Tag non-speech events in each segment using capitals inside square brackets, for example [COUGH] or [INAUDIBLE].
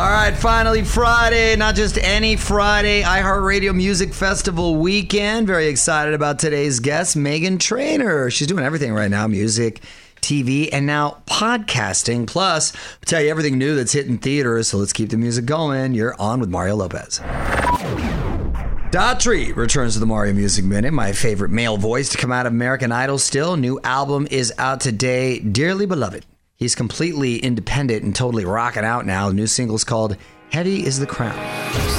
All right, finally Friday, not just any Friday, iHeartRadio Music Festival weekend. Very excited about today's guest, Meghan Trainor. She's doing everything right now music, TV, and now podcasting. Plus, I'll tell you everything new that's hitting theaters. So let's keep the music going. You're on with Mario Lopez. Daughtry returns to the Mario Music Minute, my favorite male voice to come out of American Idol still. New album is out today, Dearly Beloved. He's completely independent and totally rocking out now. The new single is called Heavy is the Crown.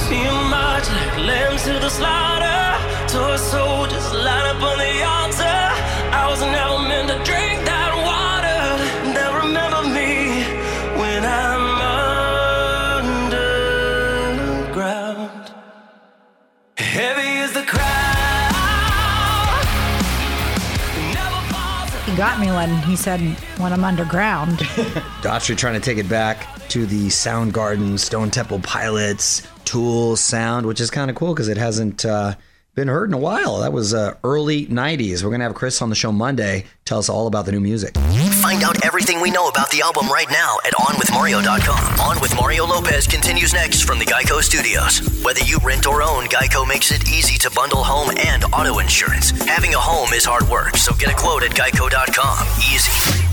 See march like lambs to the slaughter. Toy soldiers line up on the altar. I was never meant to drink got me when he said, when I'm underground. Daughtry trying to take it back to the Soundgarden, Stone Temple Pilots, Tool sound, which is kind of cool because it hasn't uh, been heard in a while. That was uh, early 90s. We're going to have Chris on the show Monday tell us all about the new music. Find out everything we know about the album right now at OnWithMario.com. On with Mario Lopez continues next from the Geico Studios. Whether you rent or own, Geico makes it easy to bundle home and auto insurance. Having a home is hard work, so get a quote at Geico.com. Easy.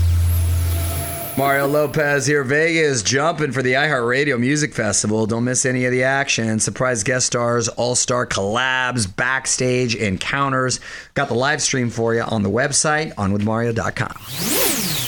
Mario Lopez here, Vegas, jumping for the iHeartRadio Music Festival. Don't miss any of the action. Surprise guest stars, all star collabs, backstage encounters. Got the live stream for you on the website, onwithmario.com.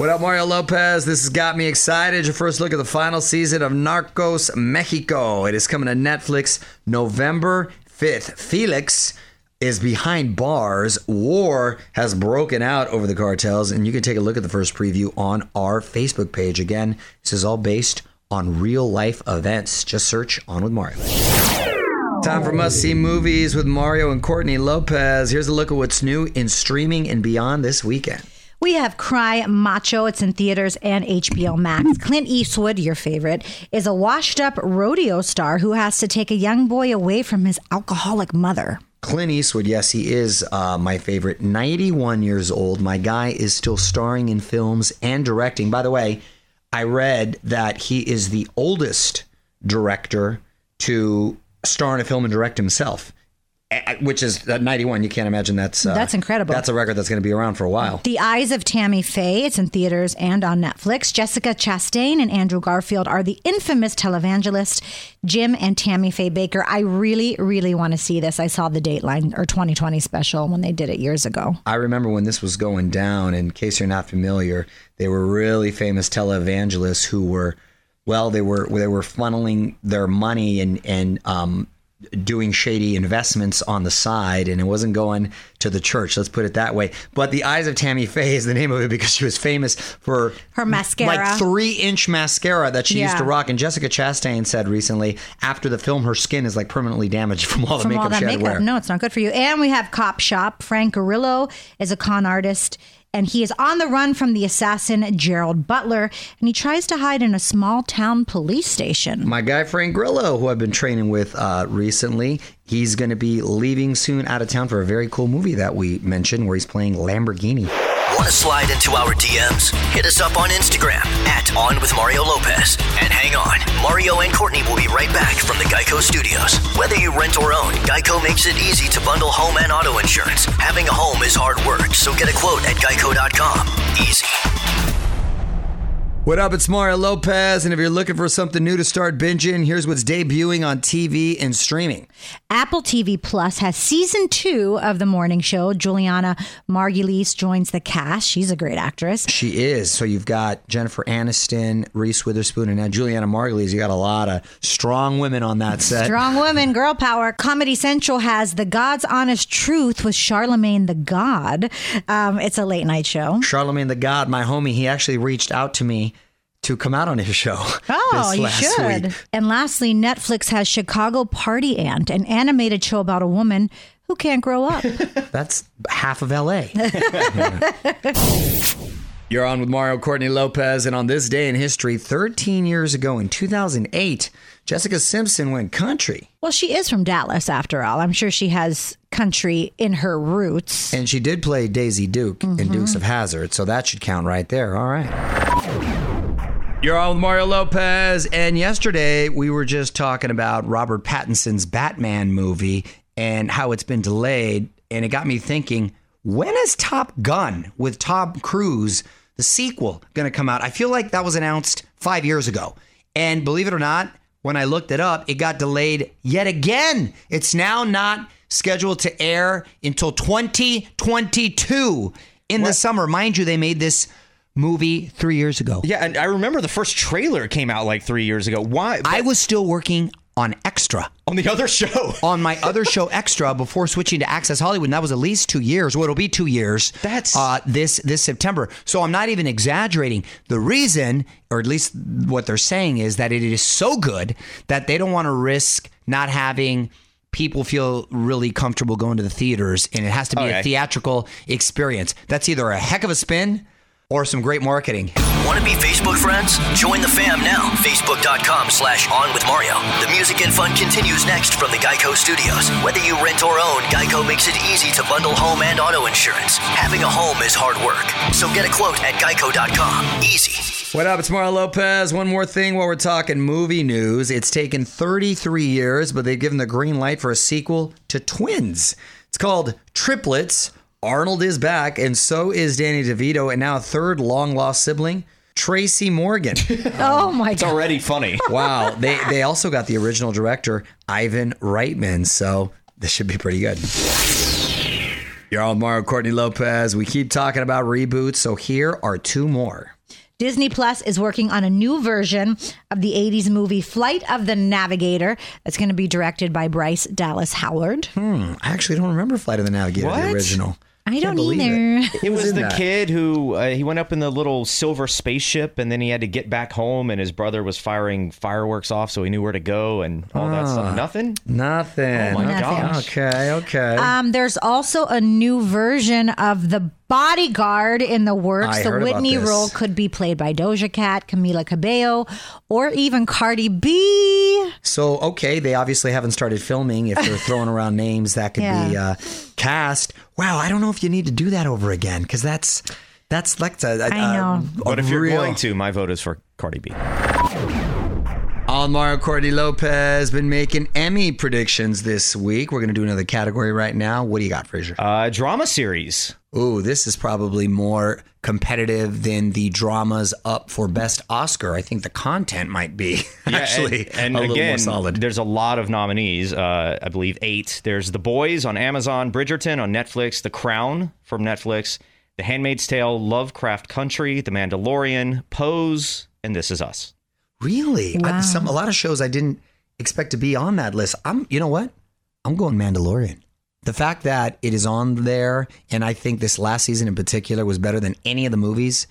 What up, Mario Lopez? This has got me excited. Your first look at the final season of Narcos Mexico. It is coming to Netflix November 5th. Felix is behind bars. War has broken out over the cartels, and you can take a look at the first preview on our Facebook page. Again, this is all based on real life events. Just search On with Mario. Time for must see movies with Mario and Courtney Lopez. Here's a look at what's new in streaming and beyond this weekend. We have Cry Macho. It's in theaters and HBO Max. Clint Eastwood, your favorite, is a washed up rodeo star who has to take a young boy away from his alcoholic mother. Clint Eastwood, yes, he is uh, my favorite. 91 years old. My guy is still starring in films and directing. By the way, I read that he is the oldest director to star in a film and direct himself, which is at 91. You can't imagine that's uh, That's incredible. That's a record that's going to be around for a while. The Eyes of Tammy Faye. It's in theaters and on Netflix. Jessica Chastain and Andrew Garfield are the infamous televangelist Jim and Tammy Faye Bakker. I really, really want to see this. I saw the Dateline or 2020 special when they did it years ago. I remember when this was going down. In case you're not familiar, they were really famous televangelists who were, well, they were they were funneling their money and and um, doing shady investments on the side, and it wasn't going to the church. Let's put it that way. But the Eyes of Tammy Faye is the name of it because she was famous for Her mascara. like three inch mascara that she used to rock. And Jessica Chastain said recently, after the film, her skin is like permanently damaged from all the from makeup all that she had to makeup. wear. No, it's not good for you. And we have Cop Shop. Frank Grillo is a con artist. And he is on the run from the assassin Gerard Butler, and he tries to hide in a small town police station. My guy Frank Grillo, who I've been training with uh, recently, he's going to be leaving soon out of town for a very cool movie that we mentioned where he's playing Lamborghini. Want to slide into our DMs? Hit us up on Instagram at On with Mario Lopez. And hang on, Mario and Courtney will be right back from the Geico Studios. Whether you rent or own, Geico makes it easy to bundle home and auto insurance. Having a home is hard work, so get a quote at geico.com. Easy. What up? It's Mario Lopez, and if you're looking for something new to start binging, here's what's debuting on TV and streaming. Apple TV Plus has season two of the morning show. Julianna Margulies joins the cast. She's a great actress. She is. So you've got Jennifer Aniston, Reese Witherspoon, and now Julianna Margulies. You got a lot of strong women on that set. Strong women, girl power. Comedy Central has The God's Honest Truth with Charlemagne the God. Um, it's a late night show. Charlemagne the God, my homie, he actually reached out to me to come out on his show. [LAUGHS] Oh, this you last should. week. And lastly, Netflix has Chicago Party Aunt, an animated show about a woman who can't grow up. [LAUGHS] That's half of LA. [LAUGHS] You're on with Mario Courtney Lopez, and on this day in history, 13 years ago in 2008, Jessica Simpson went country. well, she is from Dallas, after all. I'm sure she has country in her roots. And she did play Daisy Duke in mm-hmm. Dukes of Hazzard, so that should count right there. All right. You're on with Mario Lopez. And yesterday we were just talking about Robert Pattinson's Batman movie and how it's been delayed. And it got me thinking, when is Top Gun with Tom Cruise, the sequel, going to come out? I feel like that was announced five years ago. And believe it or not, when I looked it up, it got delayed yet again. It's now not scheduled to air until 2022 in the summer. Mind you, they made this movie three years ago. Yeah, and I remember the first trailer came out like three years ago. Why? I was still working on Extra on the other [LAUGHS] show. on my other show Extra before switching to Access Hollywood. And that was at least two years. Well, it'll be two years. That's- uh, this this September. So I'm not even exaggerating. The reason, or at least what they're saying, is that it is so good that they don't want to risk not having people feel really comfortable going to the theaters, and it has to be a theatrical experience. That's either a heck of a spin or some great marketing. Want to be Facebook friends? Join the fam now. Facebook.com slash on with Mario. The music and fun continues next from the Geico Studios. Whether you rent or own, Geico makes it easy to bundle home and auto insurance. Having a home is hard work. So get a quote at geico.com. Easy. What up? It's Mario Lopez. One more thing while we're talking movie news. It's taken 33 years, but they've given the green light for a sequel to Twins. It's called Triplets. Arnold is back, and so is Danny DeVito, and now a third long lost sibling, Tracy Morgan. [LAUGHS] [LAUGHS] Oh my god. It's god. already funny. [LAUGHS] wow. They, they also got the original director, Ivan Reitman, so this should be pretty good. You're on Mario Courtney Lopez. We keep talking about reboots, so here are two more. Disney Plus is working on a new version of the 80s movie Flight of the Navigator that's going to be directed by Bryce Dallas Howard. Hmm, I actually don't remember Flight of the Navigator, the original. I don't either. It was in the that? kid who uh, he went up in the little silver spaceship, and then he had to get back home, and his brother was firing fireworks off, so he knew where to go, and all that stuff. Nothing. Nothing. Oh my Nothing. gosh. Okay, okay. Um, there's also a new version of The Bodyguard in the works. I the heard about Whitney this. role could be played by Doja Cat, Camila Cabello, or even Cardi B. so, okay, they obviously haven't started filming. If they're [LAUGHS] throwing around names that could be uh, cast, wow, I don't know if you need to do that over again because that's that's like a, a, I know. a- a But if you're real- going to, my vote is for Cardi B. On Mario Cordy Lopez been making Emmy predictions this week. We're going to do another category right now. What do you got, Fraser? Uh, drama series. Ooh, this is probably more competitive than the dramas up for Best Oscar. I think the content might be [LAUGHS] actually and, and a little more solid. there's a lot of nominees. Uh, I believe eight. There's The Boys on Amazon, Bridgerton on Netflix, The Crown from Netflix, The Handmaid's Tale, Lovecraft Country, The Mandalorian, Pose, and This Is Us. Really? I, some a lot of shows I didn't expect to be on that list. I'm you know what? I'm going Mandalorian. The fact that it is on there and I think this last season in particular was better than any of the movies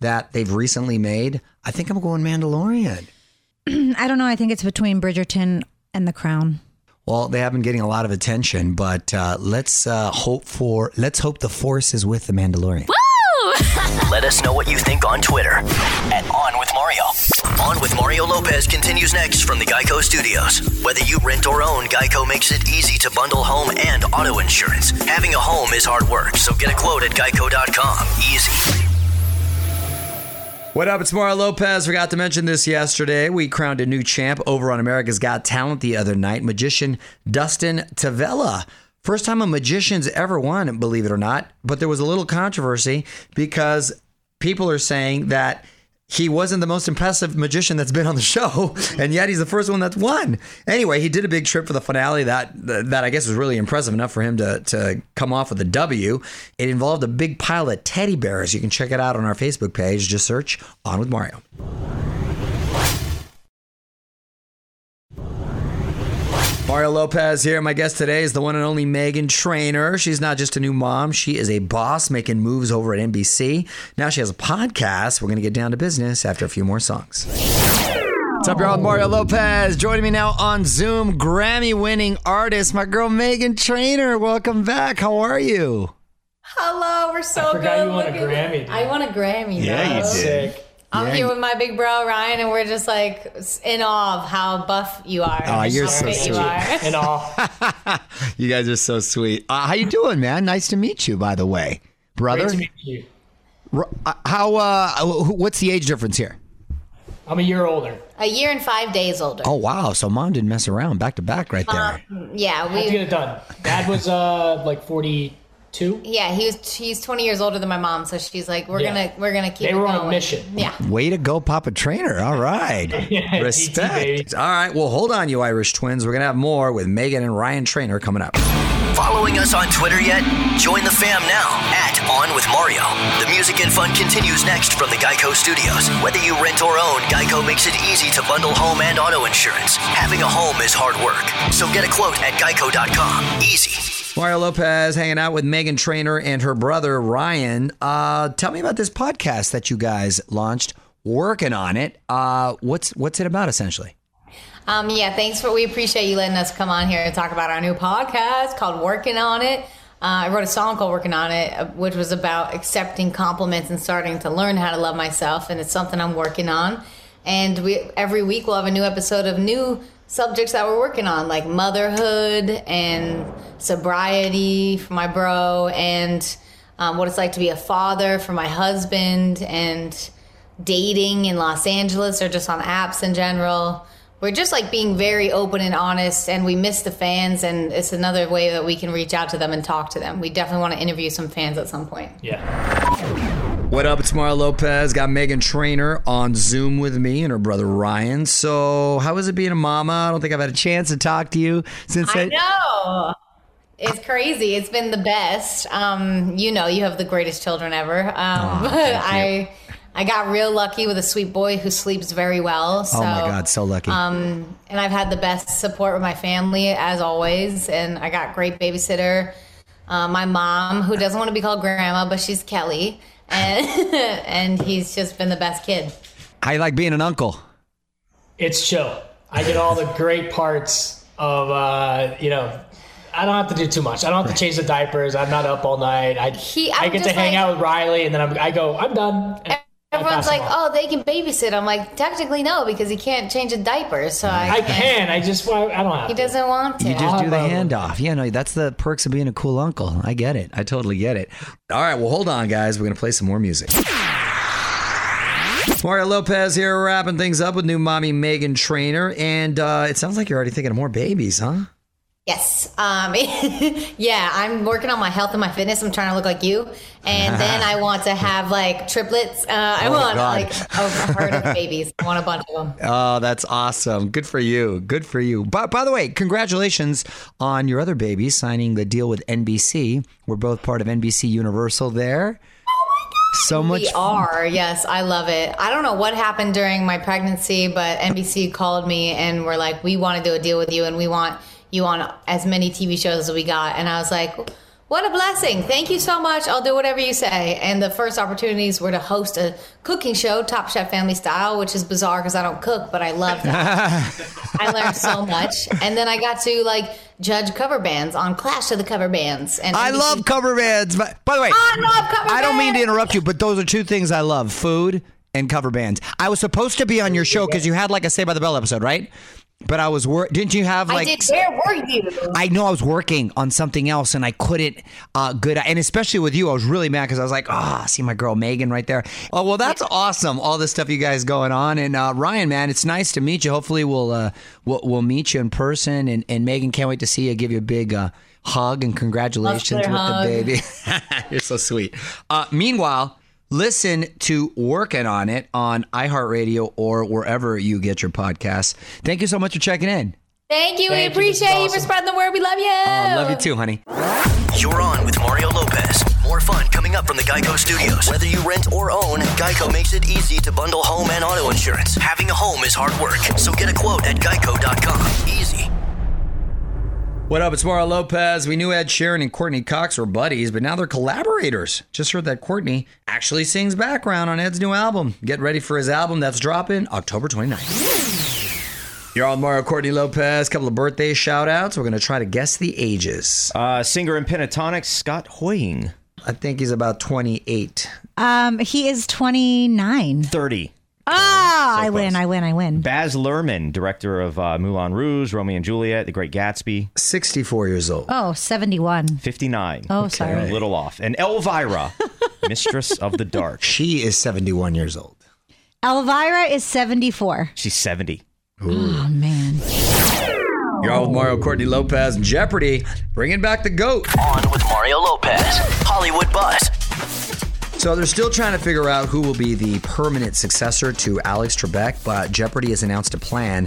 that they've recently made, I think I'm going Mandalorian. [CLEARS THROAT] I don't know. I think it's between Bridgerton and The Crown. Well, they have been getting a lot of attention, but uh, let's uh, hope for let's hope the force is with the Mandalorian. [LAUGHS] Let us know what you think on Twitter at On With Mario. On With Mario Lopez continues next from the Geico Studios. Whether you rent or own, Geico makes it easy to bundle home and auto insurance. Having a home is hard work, so get a quote at geico.com. Easy. What up? It's Mario Lopez. Forgot to mention this yesterday. We crowned a new champ over on America's Got Talent the other night. Magician Dustin Tavella. First time a magician's ever won, believe it or not. But there was a little controversy because people are saying that he wasn't the most impressive magician that's been on the [LAUGHS] show, and yet he's the first one that's won. Anyway, he did a big trip for the finale that that I guess was really impressive enough for him to to come off with a W. It involved a big pile of teddy bears. You can check it out on our Facebook page. Just search On with Mario. Mario Lopez here. My guest today is the one and only Meghan Trainor. She's not just a new mom, she is a boss making moves over at NBC. Now she has a podcast. We're going to get down to business after a few more songs. What's up, y'all? Mario Lopez joining me now on Zoom. Grammy winning artist, my girl Meghan Trainor. Welcome back. How are you? Hello, we're so I forgot good. you won a. Grammy, dude. I won a Grammy. Yeah, bro. you did. Sick. I'm Yeah. here with my big bro Ryan, and we're just like in awe of how buff you are. Aw, you're how so fit you sweet. are. [LAUGHS] And all. [LAUGHS] You guys are so sweet. Uh, how you doing, man? Nice to meet you, by the way, brother. Great to meet you. Uh, How? Uh, what's the age difference here? I'm a year older. A year and five days older. Oh wow! So mom didn't mess around. Back to back, right there. Yeah, How'd you get it done? Dad was uh like 42. Yeah, he was. He's 20 years older than my mom, so she's like, we're Yeah. gonna, we're gonna keep. They it were on a mission. Yeah. Way to go, Papa Trainor. All right. [LAUGHS] Yeah, DT, Respect. baby. All right. Well, hold on, you Irish twins. We're going to have more with Meghan and Ryan Trainor coming up. Following us on Twitter yet? Join the fam now at On With Mario. The music and fun continues next from the Geico Studios. Whether you rent or own, Geico makes it easy to bundle home and auto insurance. Having a home is hard work, so get a quote at geico.com. Easy. Mario Lopez hanging out with Meghan Trainor and her brother Ryan. Uh, tell me about this podcast that you guys launched. Working on it. Uh, what's what's it about essentially? Um, yeah, thanks for. We appreciate you letting us come on here and talk about our new podcast called "Working on It." Uh, I wrote a song called "Working on It," uh, which was about accepting compliments and starting to learn how to love myself, and it's something I'm working on. And we every week we'll have a new episode of new subjects that we're working on, like motherhood and sobriety for my bro, and um, what it's like to be a father for my husband, and dating in Los Angeles or just on apps in general. We're just like being very open and honest, and we miss the fans, and it's another way that we can reach out to them and talk to them. We definitely want to interview some fans at some point. Yeah. What up? It's Mario Lopez. Got Meghan Trainor on Zoom with me and her brother Ryan. So, how is it being a mama? I don't think I've had a chance to talk to you since I know. It's crazy. It's been the best. Um, you know, you have the greatest children ever. Um, but [LAUGHS] I, I got real lucky with a sweet boy who sleeps very well. So, Oh my God, so lucky. Um, and I've had the best support with my family as always, and I got great babysitter. Uh, my mom, who doesn't want to be called grandma, but she's Kelly, and [LAUGHS] and he's just been the best kid. How you like being an uncle? It's chill. I get all the great parts of, uh, you know, I don't have to do too much. I don't have to change the diapers. I'm not up all night. I, He- I get to just hang out with Riley, and then I'm, I go, I'm done. And I Everyone's like, "Oh, they can babysit." I'm like, technically no, because he can't change a diaper, so I, I can. I just, want. I don't have He to. doesn't want to. You just do the handoff. Yeah, no, that's the perks of being a cool uncle. I get it. I totally get it. All right, well, hold on, guys. We're going to play some more music. Mario Lopez here, wrapping things up with new mommy Meghan Trainor. And uh, it sounds like you're already thinking of more babies, huh? Yes. Um, [LAUGHS] yeah, I'm working on my health and my fitness. I'm trying to look like you. And then I want to have like triplets. Uh, I Oh, want God. like a herd of babies. I want a bunch of them. [LAUGHS] Oh, that's awesome. Good for you. Good for you. But by the way, congratulations on your other baby signing the deal with NBC. We're both part of NBC Universal there. Oh. So much We are. Yes, I love it. I don't know what happened during my pregnancy, but NBC called me and were like, we want to do a deal with you and we want you on as many TV shows as we got. And I was like, what a blessing. Thank you so much. I'll do whatever you say. And the first opportunities were to host a cooking show, Top Chef Family Style, which is bizarre because I don't cook, but I love that. [LAUGHS] I learned so much. And then I got to like judge cover bands on Clash of the Cover Bands. And I NBC love cover bands. But by the way, I I don't mean to interrupt you, but those are two things I love: food and cover bands. I was supposed to be on your show because you had like a Saved by the Bell episode, right? But I was wor- didn't you have I like did. Where were you? I know I was working on something else and I couldn't uh, good and especially with you I was really mad because I was like ah see my girl Meghan right there oh well that's awesome all this stuff you guys going on and uh, Ryan man it's nice to meet you hopefully we'll uh, we'll, we'll meet you in person and, and Meghan can't wait to see you give you a big uh, hug and congratulations with hug. the baby [LAUGHS] you're so sweet uh, meanwhile listen to working on it on iHeartRadio or wherever you get your podcasts thank you so much for checking in Thank you. Thank we you. This is appreciate you for spreading the word. We love you. I love you too honey You're on with Mario Lopez. More fun coming up from the Geico Studios. Whether you rent or own, Geico makes it easy to bundle home and auto insurance. Having a home is hard work, so get a quote at geico.com. Easy. What up? It's Mario Lopez. We knew Ed Sheeran and Courteney Cox were buddies, but now they're collaborators. Just heard that Courteney actually sings background on Ed's new album. Get ready for his album that's dropping October 29th. You're on Mario Courtney Lopez. Couple of birthday shout outs. We're going to try to guess the ages. Uh, singer and Pentatonix Scott Hoying, I think he's about 28. Um, he is 29. 30. Ah, I close. win, I win, I win. Baz Luhrmann, director of uh, Moulin Rouge, Romeo and Juliet, The Great Gatsby, 64 years old. Oh, 71. 59. Oh, A sorry. A little off. And Elvira, [LAUGHS] Mistress of the Dark. She is 71 years old. Elvira is 74. She's 70. Oh, man. You're on with Mario Courtney Lopez and Jeopardy, bringing back the GOAT. On with Mario Lopez. Hollywood Buzz. So they're still trying to figure out who will be the permanent successor to Alex Trebek, but Jeopardy has announced a plan.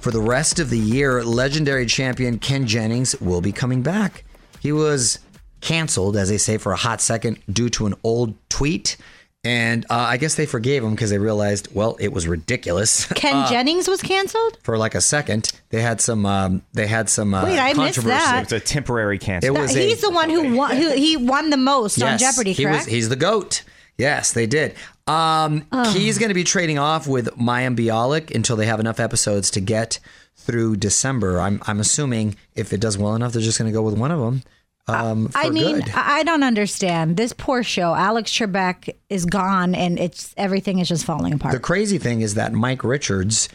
For the rest of the year, legendary champion Ken Jennings will be coming back. He was canceled, as they say, for a hot second due to an old tweet. And uh, I guess they forgave him because they realized, well, it was ridiculous. [LAUGHS] Ken Jennings was canceled? for like a second, they had some. Um, they had some. Uh, Wait, I missed controversy. that. It's a temporary cancel. It cancel. was a- He's the one who won, who he won the most on Yes, Jeopardy, he was, correct? he's the goat. Yes, they did. Um, He's going to be trading off with Mayim Bialik until they have enough episodes to get through December. I'm I'm assuming if it does well enough, they're just going to go with one of them. Um, for I mean, good. I I don't understand. This poor show, Alex Trebek is gone and it's everything is just falling apart. the crazy thing is that Mike Richards,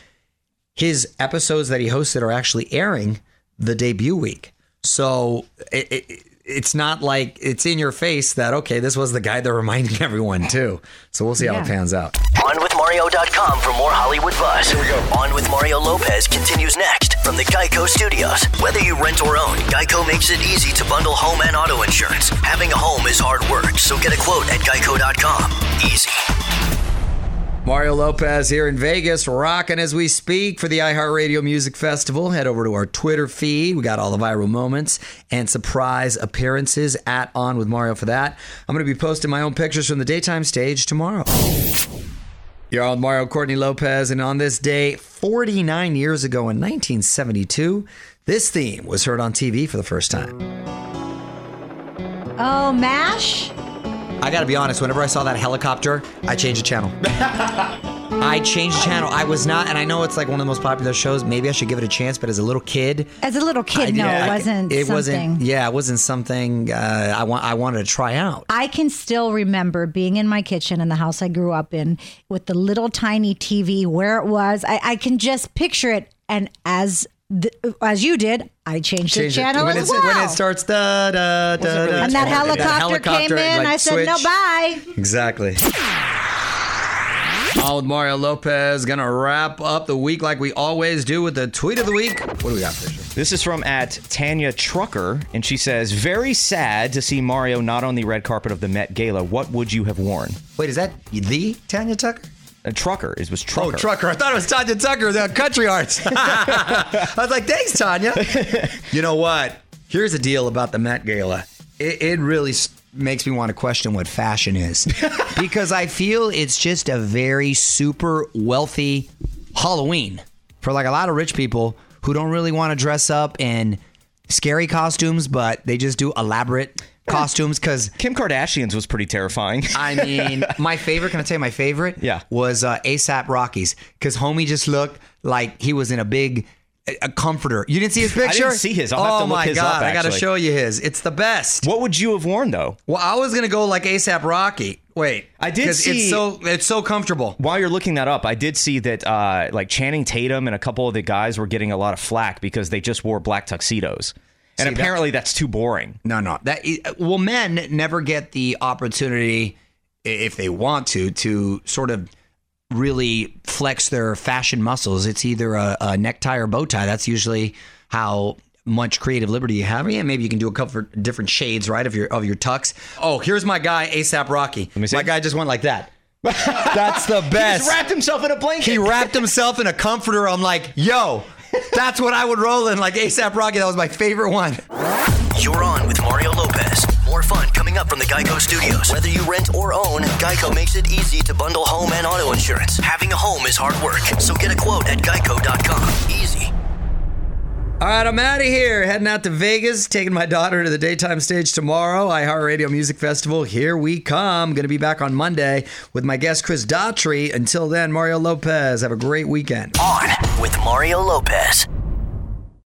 his episodes that he hosted are actually airing the debut week. So it, it, it's not like it's in your face that okay, this was the guy they're reminding [LAUGHS] everyone too. So we'll see how it pans out. OnWithMario.com for more Hollywood buzz. Here we go. On with Mario Lopez continues next from the Geico Studios. Whether you rent or own, Geico makes it easy to bundle home and auto insurance. Having a home is hard work, so get a quote at Geico.com. Easy. Mario Lopez here in Vegas, rocking as we speak for the iHeartRadio Music Festival. Head over to our Twitter feed. We got all the viral moments and surprise appearances at On with Mario for that. I'm going to be posting my own pictures from the daytime stage tomorrow. You're on Mario Courtney Lopez, and on this day, 49 years ago in 1972, this theme was heard on TV for the first time. oh, MASH? I got to be honest, whenever I saw that helicopter, I changed the channel. [LAUGHS] I changed the channel. I was not, and I know it's like one of the most popular shows. Maybe I should give it a chance, but as a little kid, As a little kid, I- no, yeah, it wasn't It something. wasn't. Yeah, it wasn't something uh, I want. I wanted to try out. I can still remember being in my kitchen in the house I grew up in with the little tiny TV where it was. I, I can just picture it. And as the, as you did, I changed the Changed it. channel when as well. when it starts da da da, really da and that That helicopter, came in. like, I said, no, bye. Exactly. On with Mario Lopez, gonna wrap up the week like we always do with the tweet of the week. What do we got, Fisher? This is from at Tanya Trucker, and she says, "Very sad to see Mario not on the red carpet of the Met Gala. What would you have worn?" Wait, is that the Tanya Tucker? Uh, Trucker. It was Trucker. Oh, Trucker. I thought it was Tanya Tucker, the country arts. [LAUGHS] I was like, thanks, Tanya. [LAUGHS] you know what? Here's the deal about the Met Gala. It, it really s- makes me want to question what fashion is [LAUGHS] because I feel it's just a very super wealthy Halloween for like a lot of rich people who don't really want to dress up in scary costumes, but they just do elaborate [LAUGHS] costumes because Kim Kardashian's was pretty terrifying. [LAUGHS] I mean, my favorite, can I tell you my favorite? Yeah. Was uh, ASAP Rockies. Because homie just looked like he was in a big a- comforter. You didn't see his picture? [LAUGHS] I didn't see his. I'll oh have to look my his God. up, I got to show you his. It's the best. what would you have worn though? Well, I was going to go like ASAP Rocky. Wait. I did see- It's so, it's so comfortable. While you're looking that up, I did see that uh, like Channing Tatum and a couple of the guys were getting a lot of flack because they just wore black tuxedos, and See, that- apparently that's too boring. No, no. That well, men never get the opportunity, if they want to, to sort of really flex their fashion muscles. It's either a, a necktie or bow tie. That's usually how much creative liberty you have. Yeah, maybe you can do a couple of different shades, right, of your of your tux. Oh, here's my guy, ASAP Rocky. Let me see. My guy just went like that. [LAUGHS] That's the best. He just wrapped himself in a blanket. He wrapped himself in a comforter. I'm like, yo, that's what I would roll in, like ASAP Rocky. That was my favorite one. You're on with Mario Lopez. More fun coming up from the Geico Studios. Whether you rent or own, Geico makes it easy to bundle home and auto insurance. Having a home is hard work, so get a quote at geico.com. Easy. All right, I'm out of here. Heading out to Vegas, taking my daughter to the daytime stage tomorrow. iHeartRadio Music Festival. Here we come. Going to be back on Monday with my guest Chris Daughtry. Until then, Mario Lopez. Have a great weekend. On with Mario Lopez.